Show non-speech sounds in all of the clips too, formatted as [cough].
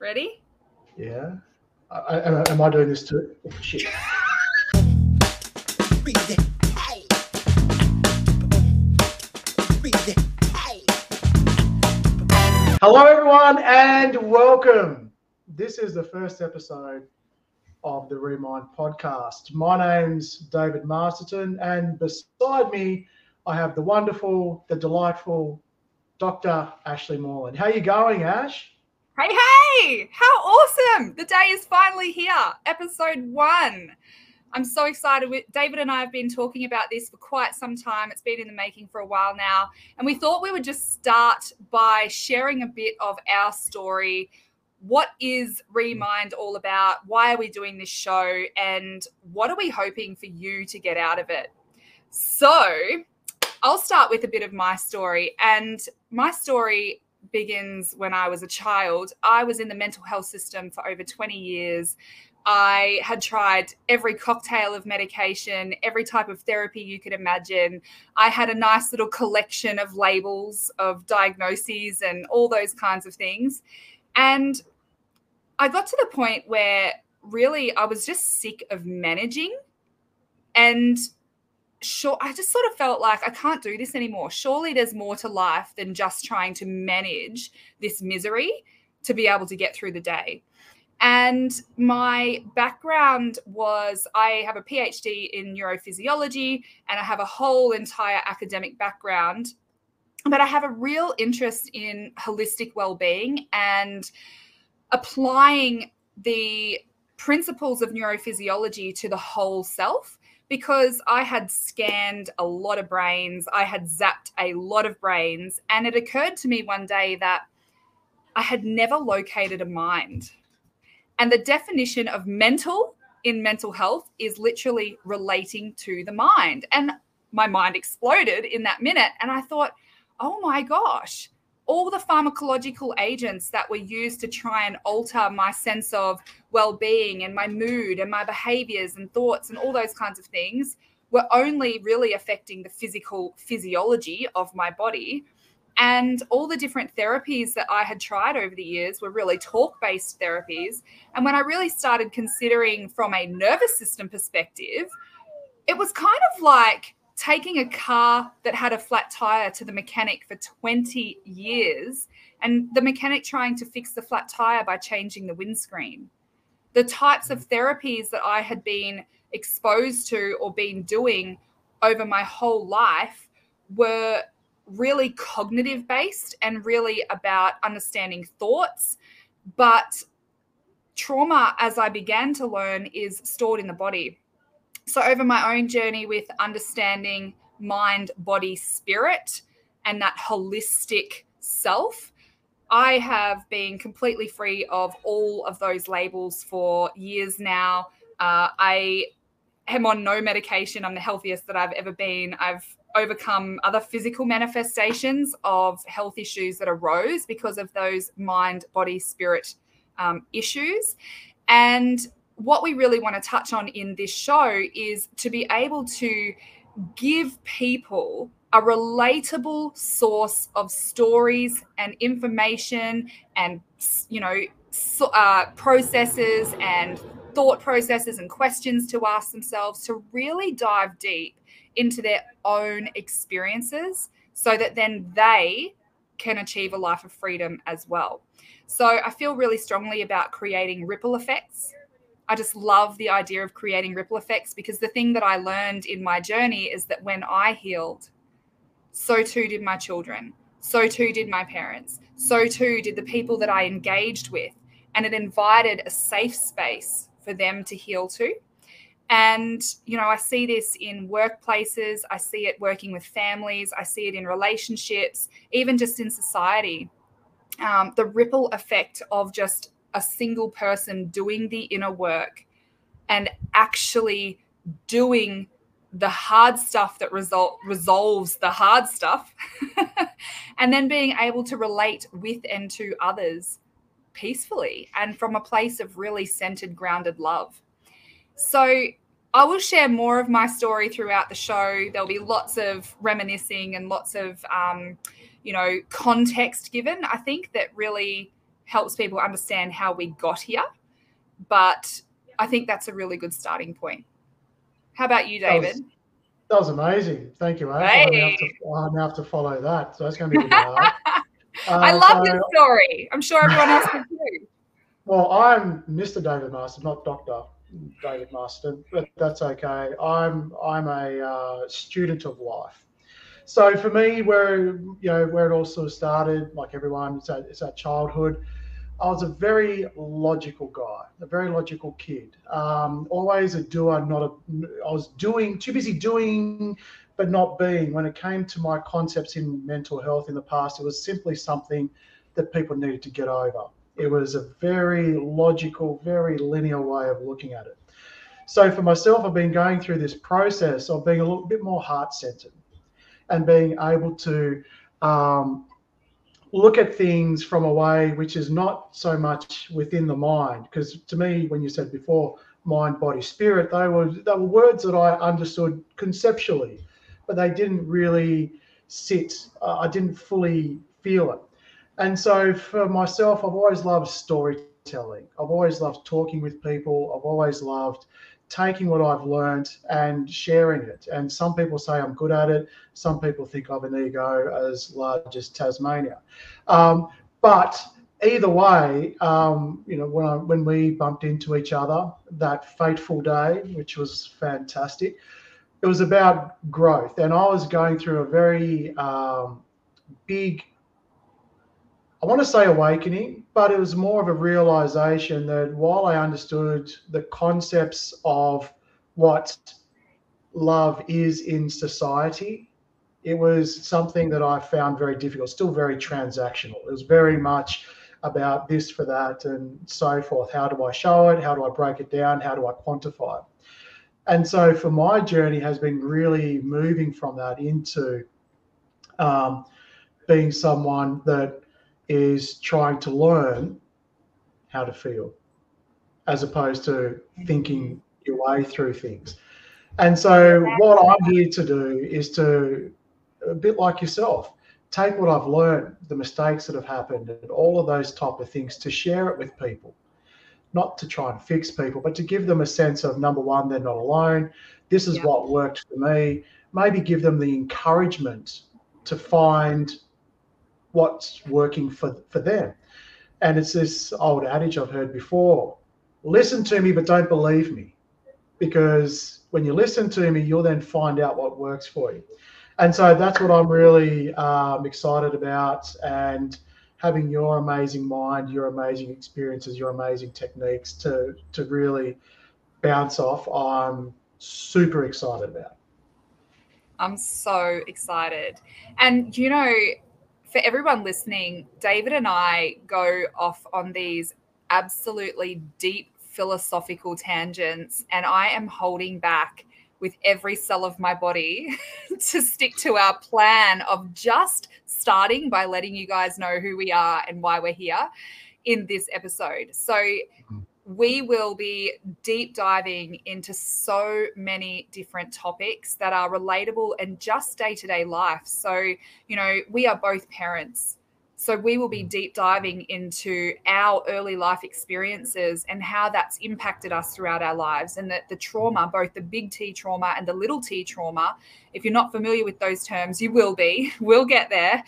Ready? Yeah. I, I, am I doing this too? Oh, shit. [laughs] Hello, everyone, and welcome. This is the first episode of the Remind podcast. My name's David Masterton, and beside me, I have the wonderful, the delightful Dr. Ashleigh Moreland. How you going, Ash? Hey, hey! How awesome! The day is finally here. Episode one. I'm so excited. David and I have been talking about this for quite some time. It's been in the making for a while now. And we thought we would just start by sharing a bit of our story. What is Remind all about? Why are we doing this show? And what are we hoping for you to get out of it? So, I'll start with a bit of my story. And my story begins when I was a child. I was in the mental health system for over 20 years. I had tried every cocktail of medication, every type of therapy you could imagine. I had a nice little collection of labels of diagnoses and all those kinds of things. And I got to the point where really I was just sick of managing and sure i just sort of felt like i can't do this anymore surely there's more to life than just trying to manage this misery to be able to get through the day and my background was I have a PhD in neurophysiology and I have a whole entire academic background. But I have a real interest in holistic well-being and applying the principles of neurophysiology to the whole self because I had scanned a lot of brains, I had zapped a lot of brains, and it occurred to me one day that I had never located a mind. And the definition of mental in mental health is literally relating to the mind. And my mind exploded in that minute. And I thought, oh my gosh, all the pharmacological agents that were used to try and alter my sense of well-being and my mood and my behaviors and thoughts and all those kinds of things were only really affecting the physical physiology of my body and all the different therapies that I had tried over the years were really talk based therapies. And when I really started considering from a nervous system perspective, it was kind of like taking a car that had a flat tire to the mechanic for 20 years and the mechanic trying to fix the flat tire by changing the windscreen. The types of therapies that I had been exposed to or been doing over my whole life were really cognitive based and really about understanding thoughts. But trauma, as I began to learn, is stored in the body. So, over my own journey with understanding mind, body, spirit, and that holistic self, I have been completely free of all of those labels for years now. Uh, I am on no medication. I'm the healthiest that I've ever been. I've overcome other physical manifestations of health issues that arose because of those mind, body, spirit um, issues. And what we really want to touch on in this show is to be able to give people a relatable source of stories and information and you know uh, processes and thought processes and questions to ask themselves to really dive deep into their own experiences so that then they can achieve a life of freedom as well. So I feel really strongly about creating ripple effects I just love the idea of creating ripple effects because the thing that I learned in my journey is that when I healed, so too did my children. So too did my parents. So too did the people that I engaged with. And it invited a safe space for them to heal to. And, you know, I see this in workplaces, I see it working with families, I see it in relationships, even just in society. Um, the ripple effect of just a single person doing the inner work and actually doing the hard stuff that result resolves the hard stuff [laughs] and then being able to relate with and to others peacefully and from a place of really centered grounded love. So i will share more of my story throughout the show. There'll be lots of reminiscing and lots of um, you know context given i think that really helps people understand how we got here. But I think that's a really good starting point. How about you, David? That was, that was amazing. Thank you, Hey. I, now have to, I now have to follow that. So that's going to be hard. [laughs] Uh, I love so, this story. I'm sure everyone else does too. [laughs] Well, I'm Mr. David Marston, not Doctor David Marston, but that's okay. I'm I'm a uh, student of life. So for me, where you know where it all sort of started, like everyone, it's at, it's at childhood. I was a very logical guy, a very logical kid. Um, always a doer, not a. I was doing too busy doing, but not being. When it came to my concepts in mental health in the past, it was simply something that people needed to get over. It was a very logical, very linear way of looking at it. So for myself, I've been going through this process of being a little bit more heart centered and being able to um, look at things from a way which is not so much within the mind. Because to me, when you said before, mind, body, spirit, they were they were words that I understood conceptually, but they didn't really sit. Uh, I didn't fully feel it. And so for myself, I've always loved storytelling. I've always loved talking with people. I've always loved taking what I've learned and sharing it. And some people say I'm good at it. Some people think I've an ego as large as Tasmania. Um, but either way, um, you know, when I, when we bumped into each other that fateful day, which was fantastic, it was about growth, and I was going through a very um, big I want to say awakening, but it was more of a realization that while I understood the concepts of what love is in society, it was something that I found very difficult, still very transactional. It was very much about this for that and so forth. How do I show it? How do I break it down? How do I quantify it? And so for my journey has been really moving from that into um, being someone that is trying to learn how to feel as opposed to thinking your way through things. And so, what I'm here to do is to, a bit like yourself, take what I've learned, the mistakes that have happened, and all of those type of things to share it with people. Not to try and fix people, but to give them a sense of number one, they're not alone. This is yeah. what worked for me. Maybe give them the encouragement to find what's working for, for them. And it's this old adage I've heard before listen to me, but don't believe me. Because when you listen to me, you'll then find out what works for you. And so that's what I'm really um, excited about. And having your amazing mind, your amazing experiences, your amazing techniques to, to really bounce off, I'm super excited about. I'm so excited. And, you know, for everyone listening, David and I go off on these absolutely deep philosophical tangents, and I am holding back with every cell of my body [laughs] to stick to our plan of just starting by letting you guys know who we are and why we're here in this episode. So, we will be deep diving into so many different topics that are relatable and just day to day life. So, you know, we are both parents. So, we will be mm. deep diving into our early life experiences and how that's impacted us throughout our lives, and that the trauma, both the big T trauma and the little t trauma, if you're not familiar with those terms, you will be, [laughs] we'll get there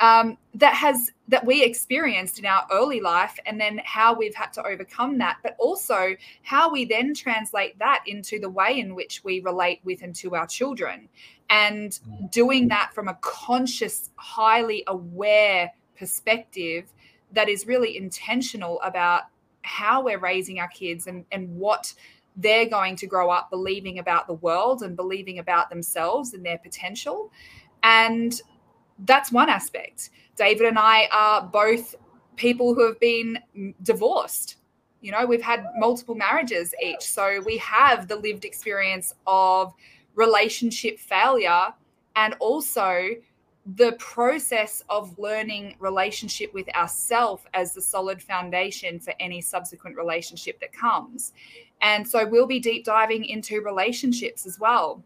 um, that has that we experienced in our early life and then how we've had to overcome that but also how we then translate that into the way in which we relate with and to our children and mm. doing that from a conscious highly aware perspective that is really intentional about how we're raising our kids and, and what they're going to grow up believing about the world and believing about themselves and their potential and that's one aspect. David and I are both people who have been divorced. You know, we've had multiple marriages each. So we have the lived experience of relationship failure and also the process of learning relationship with ourself as the solid foundation for any subsequent relationship that comes. And so we'll be deep diving into relationships as well.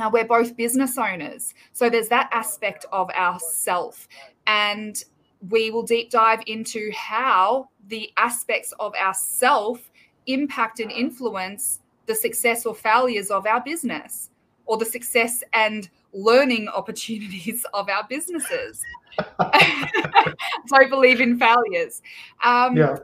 Uh, we're both business owners. So there's that aspect of ourself. And we will deep dive into how the aspects of ourself impact and influence the success or failures of our business or the success and learning [laughs] opportunities of our businesses. [laughs] Don't believe in failures. Um, yeah.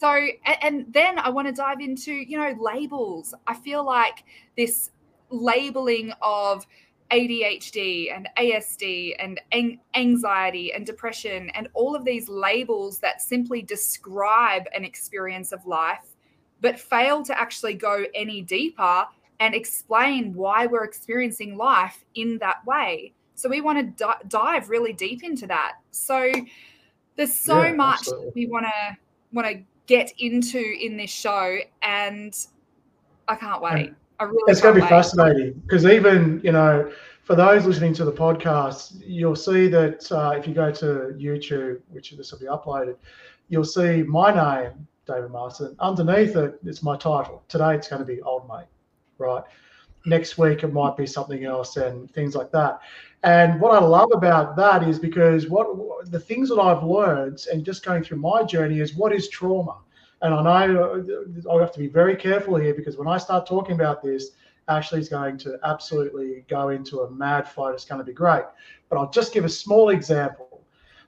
So, and, and then I want to dive into, you know, labels. I feel like this labeling of ADHD and ASD and anxiety and depression and all of these labels that simply describe an experience of life, but fail to actually go any deeper and explain why we're experiencing life in that way. So we want to d- dive really deep into that. So there's so yeah, much we want to want to get into in this show, and I can't wait. And really it's going to be wait. fascinating because even you know for those listening to the podcast, you'll see that uh, if you go to YouTube, which this will be uploaded, you'll see my name, David Marston. Underneath it, it's my title. Today, it's going to be Old Mate, right? Next week, it might be something else and things like that. And what I love about that is because what the things that I've learned and just going through my journey is what is trauma. And I know I have to be very careful here because when I start talking about this, Ashleigh's going to absolutely go into a mad fight. It's going to be great. But I'll just give a small example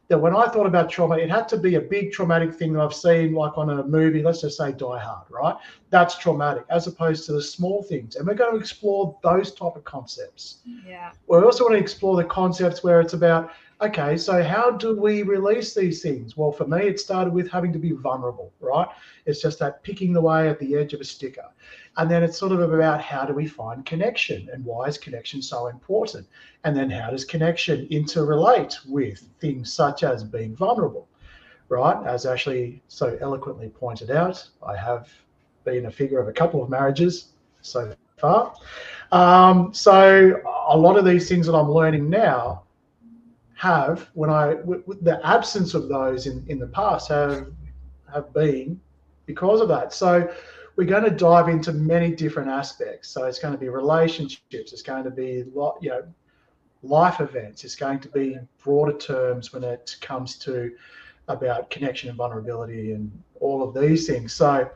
that when I thought about trauma, it had to be a big traumatic thing that I've seen, like on a movie, let's just say Die Hard, right? That's traumatic, as opposed to the small things. And we're going to explore those type of concepts. Yeah. We also want to explore the concepts where it's about, okay, so how do we release these things? Well, for me, it started with having to be vulnerable, right? It's just that picking the way at the edge of a sticker. And then it's sort of about how do we find connection and why is connection so important? And then how does connection interrelate with things such as being vulnerable, right? As Ashleigh so eloquently pointed out, I have been a figure of a couple of marriages so far. Um, so a lot of these things that I'm learning now have, when I, the absence of those in, in the past have have been because of that. So we're going to dive into many different aspects. So it's going to be relationships. It's going to be lot you know life events. It's going to be broader terms when it comes to about connection and vulnerability and all of these things. So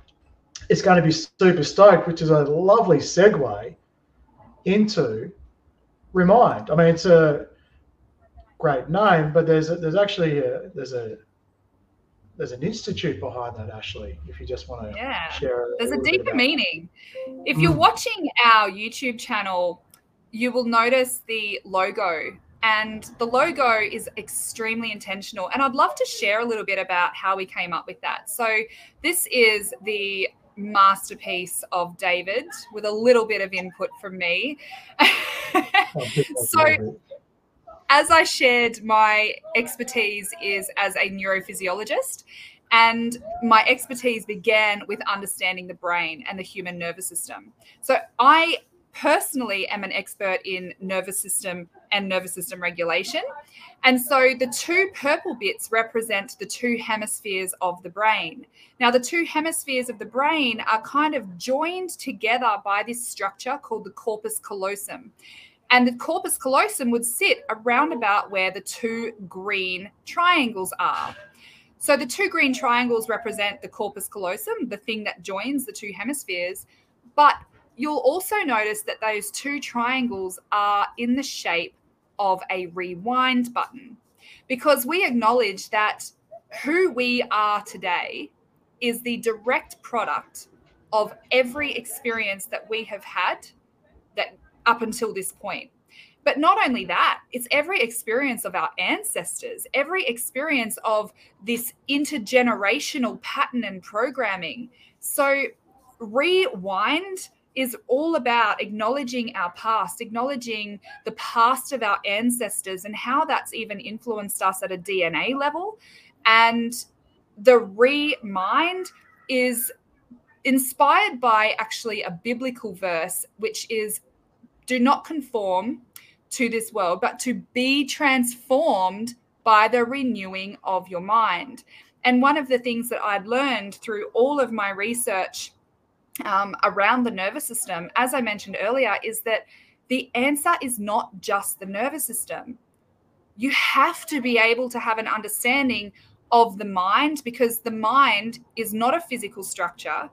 it's going to be super stoked, which is a lovely segue into Remind. I mean, it's a great name, but there's a, there's actually a, there's a there's an institute behind that Ashleigh if you just want to yeah. share there's a, a deeper meaning. If you're mm. watching our youtube channel you will notice the logo and the logo is extremely intentional and i'd love to share a little bit about how we came up with that. So this is the masterpiece of david with a little bit of input from me. [laughs] So as I shared, my expertise is as a neurophysiologist. And my expertise began with understanding the brain and the human nervous system. So I personally am an expert in nervous system and nervous system regulation. And so the two purple bits represent the two hemispheres of the brain. Now, the two hemispheres of the brain are kind of joined together by this structure called the corpus callosum. And the corpus callosum would sit around about where the two green triangles are. So the two green triangles represent the corpus callosum, the thing that joins the two hemispheres. But you'll also notice that those two triangles are in the shape of a rewind button because we acknowledge that who we are today is the direct product of every experience that we have had up until this point. But not only that, it's every experience of our ancestors, every experience of this intergenerational pattern and programming. So, rewind is all about acknowledging our past, acknowledging the past of our ancestors and how that's even influenced us at a DNA level. And the remind is inspired by actually a biblical verse, which is do not conform to this world, but to be transformed by the renewing of your mind. And one of the things that I've learned through all of my research um, around the nervous system, as I mentioned earlier, is that the answer is not just the nervous system. you have to be able to have an understanding of the mind because the mind is not a physical structure.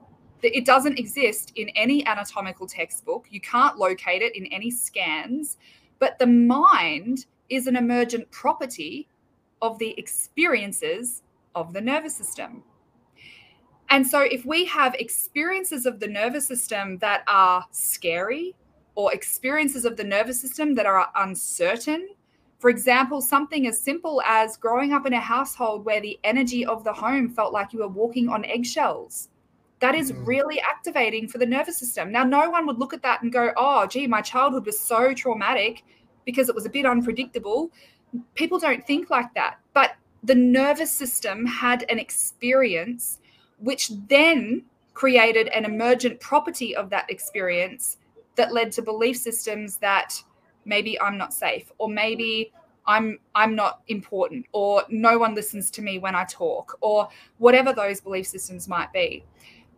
It doesn't exist in any anatomical textbook. You can't locate it in any scans. But the mind is an emergent property of the experiences of the nervous system. And so, if we have experiences of the nervous system that are scary or experiences of the nervous system that are uncertain, for example, something as simple as growing up in a household where the energy of the home felt like you were walking on eggshells. That is mm. really activating for the nervous system. Now, no one would look at that and go, oh, gee, my childhood was so traumatic because it was a bit unpredictable. People don't think like that. But the nervous system had an experience which then created an emergent property of that experience that led to belief systems that maybe I'm not safe or maybe I'm I'm not important or no one listens to me when I talk or whatever those belief systems might be.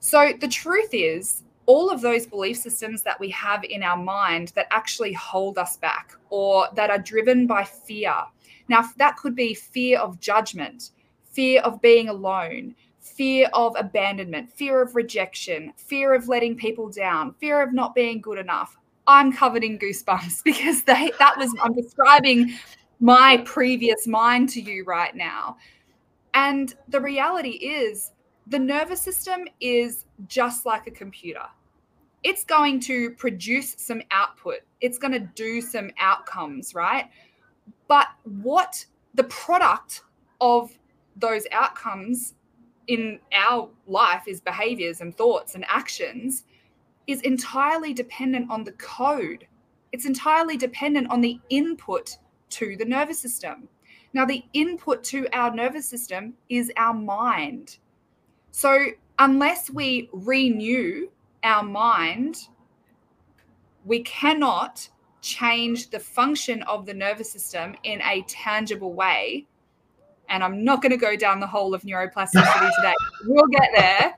So the truth is all of those belief systems that we have in our mind that actually hold us back or that are driven by fear. Now that could be fear of judgment, fear of being alone, fear of abandonment, fear of rejection, fear of letting people down, fear of not being good enough, I'm covered in goosebumps [laughs] because they that was I'm describing my previous mind to you right now. And the reality is the nervous system is just like a computer. It's going to produce some output. It's going to do some outcomes, right? But what the product of those outcomes in our life is behaviors and thoughts and actions is entirely dependent on the code. It's entirely dependent on the input to the nervous system. Now, the input to our nervous system is our mind. So, unless we renew our mind, we cannot change the function of the nervous system in a tangible way. And I'm not going to go down the hole of neuroplasticity [laughs] today. We'll get there.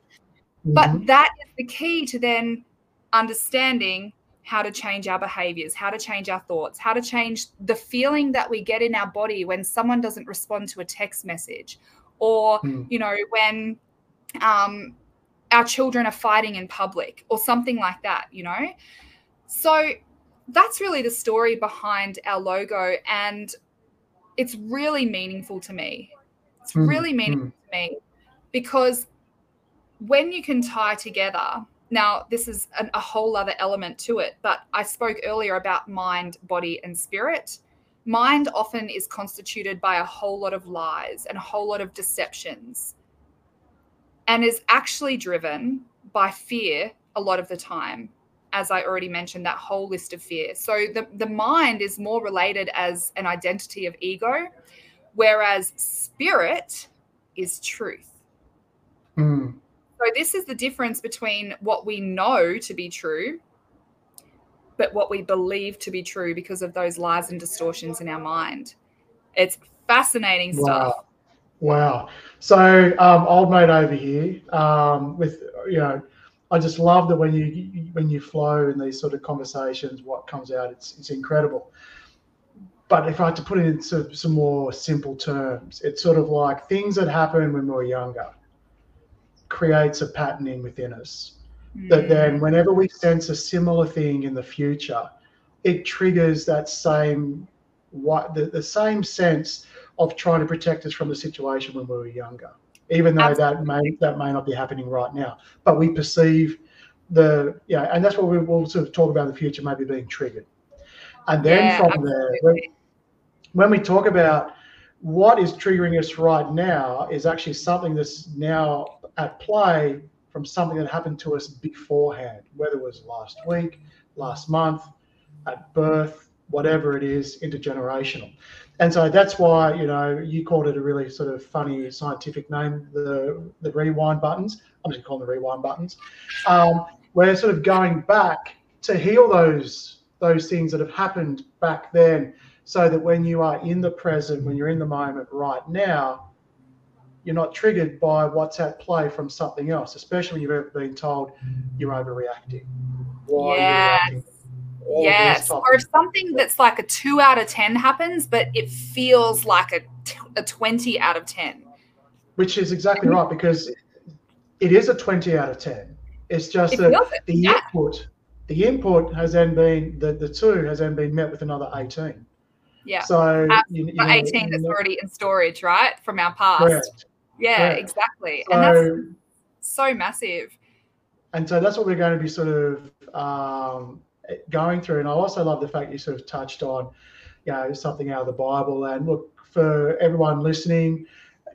But mm-hmm. that is the key to then understanding how to change our behaviors, how to change our thoughts, how to change the feeling that we get in our body when someone doesn't respond to a text message, or, mm. you know, when um, our children are fighting in public, or something like that, you know? So that's really the story behind our logo. And it's really meaningful to me. It's mm. really meaningful mm. to me because when you can tie together now, this is an, a whole other element to it, but I spoke earlier about mind, body, and spirit. Mind often is constituted by a whole lot of lies and a whole lot of deceptions and is actually driven by fear a lot of the time as I already mentioned, that whole list of fear. So the, the mind is more related as an identity of ego, whereas spirit is truth. Mm. So this is the difference between what we know to be true, but what we believe to be true because of those lies and distortions in our mind. It's fascinating wow. stuff. Wow. So, um, old mate over here, um, with you know, I just love that when you when you flow in these sort of conversations, what comes out, it's it's incredible. But if I had to put it in some more simple terms, it's sort of like things that happen when we're younger creates a patterning within us mm. that then whenever we sense a similar thing in the future it triggers that same what the, the same sense of trying to protect us from the situation when we were younger even though Absolutely. that may that may not be happening right now but we perceive the yeah and that's what we will sort of talk about in the future maybe being triggered and then yeah, from absolutely. there when, when we talk about what is triggering us right now is actually something that's now at play from something that happened to us beforehand, whether it was last week, last month, at birth, whatever it is, intergenerational. And so that's why, you know, you called it a really sort of funny scientific name, the, the rewind buttons. I'm just calling them the rewind buttons. Um, we're sort of going back to heal those those things that have happened back then so that when you are in the present, when you're in the moment right now, you're not triggered by what's at play from something else, especially when you've ever been told you're overreacting. Why yes. all yes. Or if something that's like a two out of 10 happens, but it feels like a, t- a 20 out of 10. Which is exactly right because it is a 20 out of 10. It's just It that the Yeah. input, the input has then been the, the two has then been met with another 18. Yeah. So Uh, you, you know, 18 that's already in storage, right? From our past. correct. Yeah, correct. exactly. and that's So so massive. and so that's what we're going to be sort of um, going through. And I also love the fact you sort of touched on, you know, something out of the Bible. And look, for everyone listening,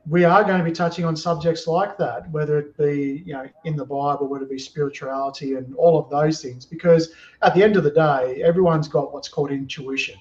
we are going to be touching on subjects like that, whether it be, you know, in the Bible, whether it be spirituality and all of those things, because at the end of the day, everyone's got what's called intuition.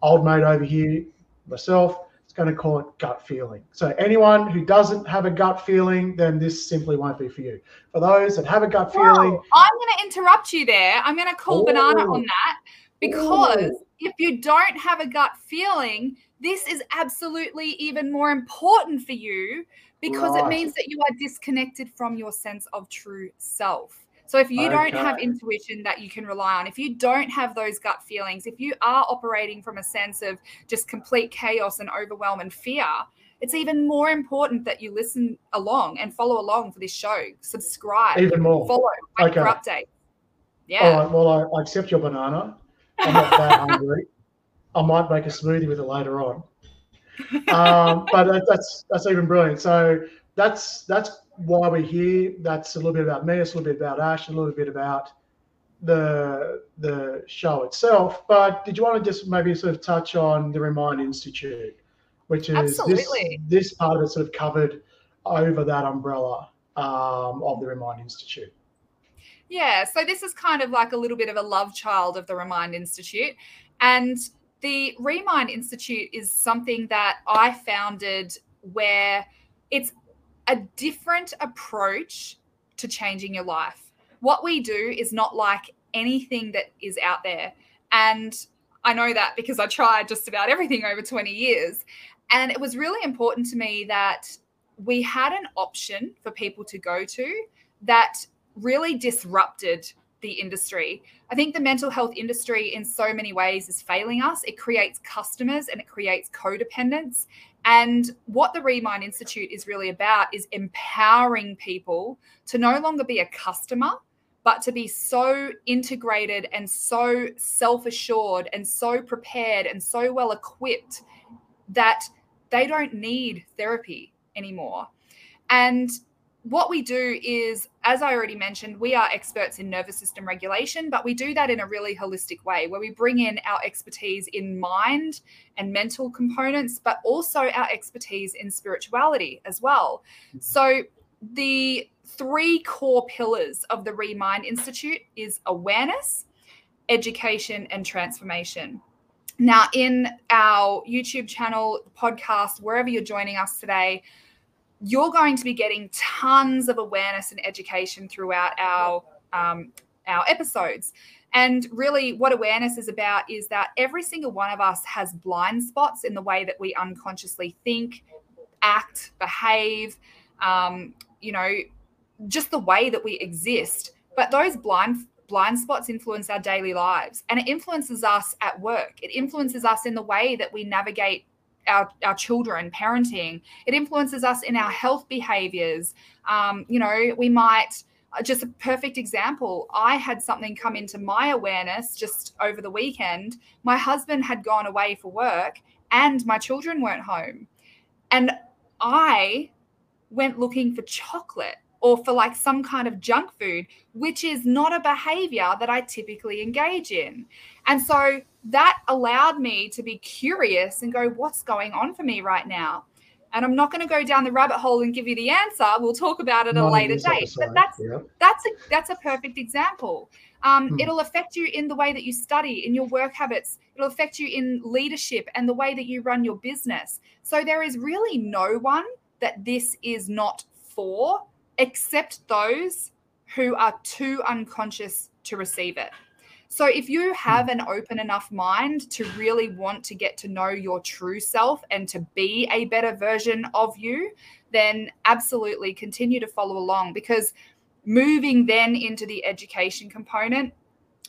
Old mate over here, myself, going to call it gut feeling. So anyone who doesn't have a gut feeling, then this simply won't be for you. For those that have a gut feeling, Whoa, I'm going to interrupt you there. I'm going to call banana on that because Ooh. if you don't have a gut feeling, this is absolutely even more important for you because it means that you are disconnected from your sense of true self. So if you don't have intuition that you can rely on, if you don't have those gut feelings, if you are operating from a sense of just complete chaos and overwhelm and fear, it's even more important that you listen along and follow along for this show. Subscribe, even more. follow, wait for Okay. updates. All Yeah. All right. well, I, I accept your banana. I'm not that [laughs] hungry. I might make a smoothie with it later on. Um, but that, that's that's even brilliant. So that's that's why we're here. That's a little bit about me. It's a little bit about Ash. A little bit about the the show itself. But did you want to just maybe sort of touch on the Remind Institute, which is Absolutely. this this part of it sort of covered over that umbrella um, of the Remind Institute. Yeah, so this is kind of like a little bit of a love child of the Remind Institute. And the Remind Institute is something that I founded where it's a different approach to changing your life. What we do is not like anything that is out there. And I know that because I tried just about everything over 20 years. And it was really important to me that we had an option for people to go to that really disrupted the industry. I think the mental health industry, in so many ways, is failing us. It creates customers and it creates codependence. And what the Remind Institute is really about is empowering people to no longer be a customer, but to be so integrated and so self assured and so prepared and so well equipped that they don't need therapy anymore. And what we do is, as I already mentioned, we are experts in nervous system regulation, but we do that in a really holistic way where we bring in our expertise in mind and mental components, but also our expertise in spirituality as well. Mm-hmm. So, the three core pillars of the Remind Institute is awareness, education, and transformation. Now, in our YouTube channel, podcast, wherever you're joining us today, you're going to be getting tons of awareness and education throughout our um, our episodes. And really, what awareness is about is that every single one of us has blind spots in the way that we unconsciously think, act, behave, um, you know, just the way that we exist. But those blind blind spots influence our daily lives, and it influences us at work. It influences us in the way that we navigate our, our children parenting it influences us in our health behaviors. Um, you know we might uh, just a perfect example i had something come into my awareness just over the weekend. My husband had gone away for work and my children weren't home. And i went looking for chocolate or for like some kind of junk food which is not a behavior that i typically engage in. And so that allowed me to be curious and go, what's going on for me right now? And I'm not going to go down the rabbit hole and give you the answer. We'll talk about it at a Not later date. But that's yeah. that's a that's a perfect example. Um, Hmm. It'll affect you in the way that you study, in your work habits. It'll affect you in leadership and the way that you run your business. So there is really no one that this is not for, except those who are too unconscious to receive it. So if you have an open enough mind to really want to get to know your true self and to be a better version of you, then absolutely continue to follow along because moving then into the education component,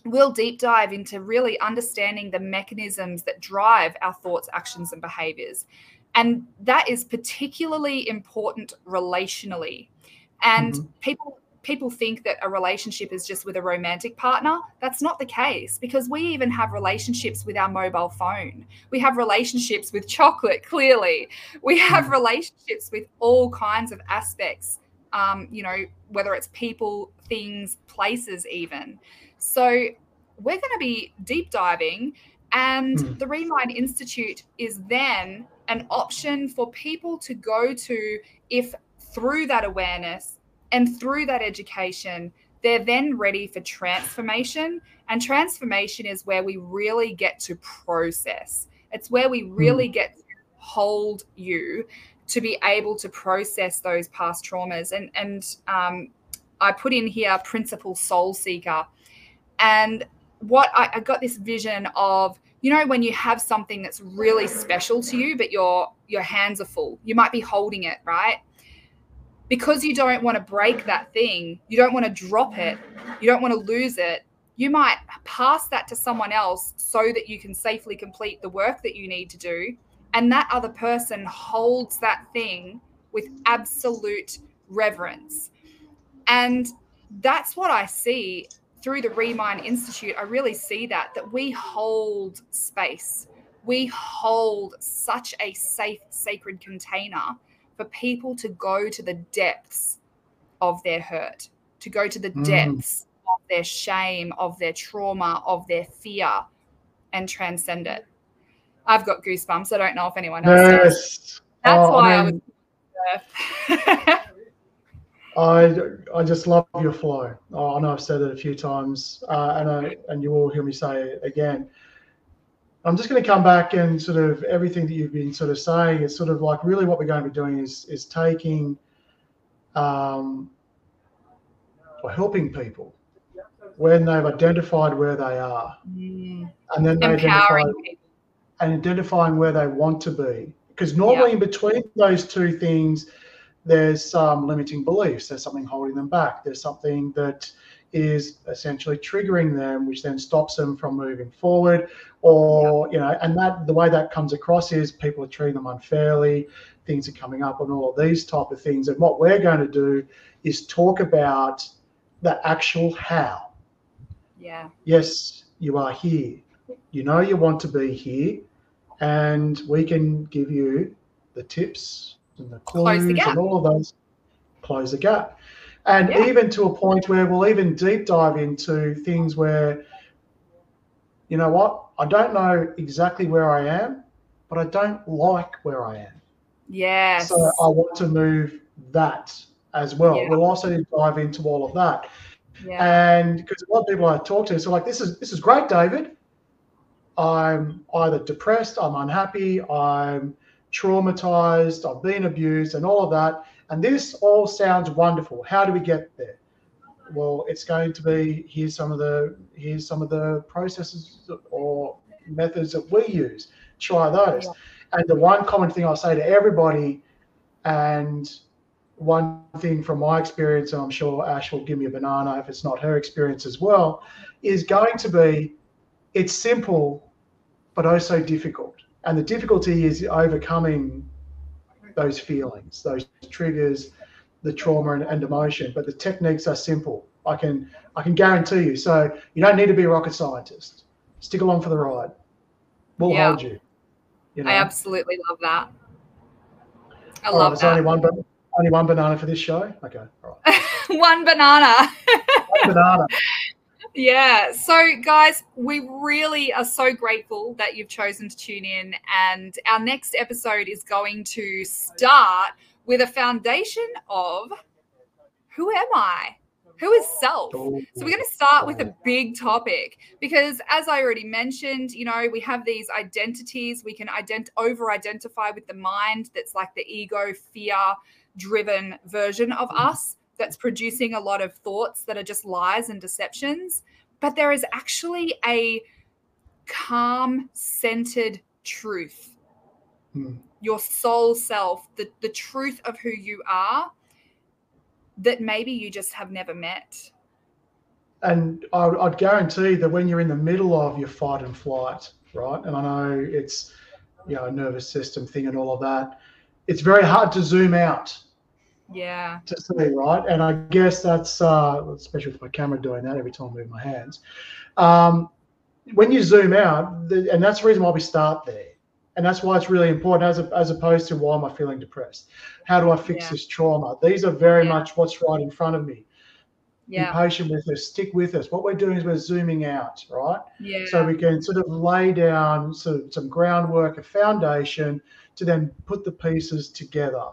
we'll deep dive into really understanding the mechanisms that drive our thoughts, actions, and behaviors. And that is particularly important relationally. And mm-hmm. people people think that a relationship is just with a romantic partner. That's not the case because we even have relationships with our mobile phone. We have relationships with chocolate, clearly. We have mm-hmm. relationships with all kinds of aspects, um, you know, whether it's people, things, places, even. So we're going to be deep diving, and mm. the Remind Institute is then an option for people to go to if through that awareness and through that education, they're then ready for transformation. And transformation is where we really get to process. It's where we really mm. get to hold you to be able to process those past traumas. And and um, I put in here principal soul seeker. And what I, I got this vision of, you know, when you have something that's really special to you, but your your hands are full. You might be holding it, right? Because you don't want to break that thing, you don't want to drop it, you don't want to lose it. You might pass that to someone else so that you can safely complete the work that you need to do. And that other person holds that thing with absolute reverence. And that's what I see through the Remind Institute, I really see that that we hold space. We hold such a safe, sacred container for people to go to the depths of their hurt, to go to the mm. depths of their shame, of their trauma, of their fear, and transcend it. I've got goosebumps. I don't know if anyone else yes. does. That's oh, why I, mean, I was. I [laughs] I just love your flow. Oh, I know I've said it a few times, uh, and I, and you will hear me say it again. I'm just going to come back and sort of everything that you've been sort of saying is sort of like really what we're going to be doing is is taking um, or helping people when they've identified where they are, mm. and then they identify and identifying where they want to be. Because normally in between those two things there's some limiting beliefs, there's something holding them back, there's something that is essentially triggering them, which then stops them from moving forward. Or, yeah. you know, and that the way that comes across is people are treating them unfairly, things are coming up and all of these type of things. And what we're going to do is talk about the actual how. Yeah. Yes, you are here. You know you want to be here. And we can give you the tips, and the clues the and all of those close the gap. And yeah. even to a point where we'll even deep dive into things where, you know what, I don't know exactly where I am, but I don't like where I am. Yeah. So I want to move that as well. Yeah. We'll also dive into all of that. Yeah. And because a lot of people I talk to, so like this is this is great, David. I'm either depressed, I'm unhappy, I'm traumatized, I've been abused, and all of that. And this all sounds wonderful. How do we get there? Well, it's going to be here's some of the here's some of the processes or methods that we use. Try those. Yeah. And the one common thing I'll say to everybody, and one thing from my experience, and I'm sure Ash will give me a banana if it's not her experience as well, is going to be it's simple, but also difficult and the difficulty is overcoming those feelings, those triggers, the trauma and, and, emotion. But the techniques are simple. I can I can guarantee you. So you don't need to be a rocket scientist. Stick along for the ride. We'll yeah. hold you. you know? I absolutely love that. I love right, that. Only one, only one banana for this show. Okay, all right. [laughs] one banana. one banana. [laughs] Yeah. So, guys, we really are so grateful that you've chosen to tune in. And our next episode is going to start with a foundation of who am I? Who is self? So, we're going to start with a big topic because, as I already mentioned, you know, we have these identities. We can ident- over identify with the mind that's like the ego, fear driven version of us that's producing a lot of thoughts that are just lies and deceptions. But there is actually a calm, centered truth. Hmm. Your soul self, the, the truth of who you are, that maybe you just have never met. and I, I'd guarantee that when you're in the middle of your fight and flight, right? And I know it's you know a nervous system thing and all of that. It's very hard to zoom out Yeah. to see, right? And I guess that's uh, especially with my camera doing that every time I move my hands. Um, when you zoom out, the, and that's the reason why we start there, and that's why it's really important, as, a, as opposed to why am I feeling depressed? How do I fix Yeah. this trauma? These are very Yeah. much what's right in front of me. Yeah. Be patient with us, stick with us. What we're doing is we're zooming out, right? Yeah. So we can sort of lay down some, some groundwork, a foundation to then put the pieces together.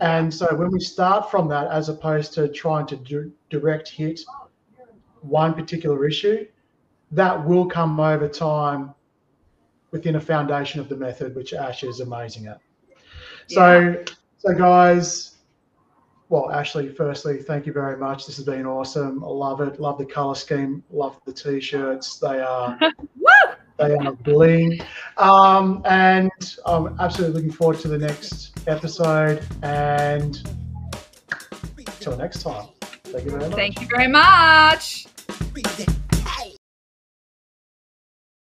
And so when we start from that, as opposed to trying to do, direct hit one particular issue, that will come over time within a foundation of the method, which Ash is amazing at. So, so guys, well, Ashleigh, firstly, thank you very much. This has been awesome. I love it. Love the color scheme. Love the t-shirts. They are! [laughs] they are bling. Um, and I'm absolutely looking forward to the next episode. And until next time, thank you very much. Thank you very much.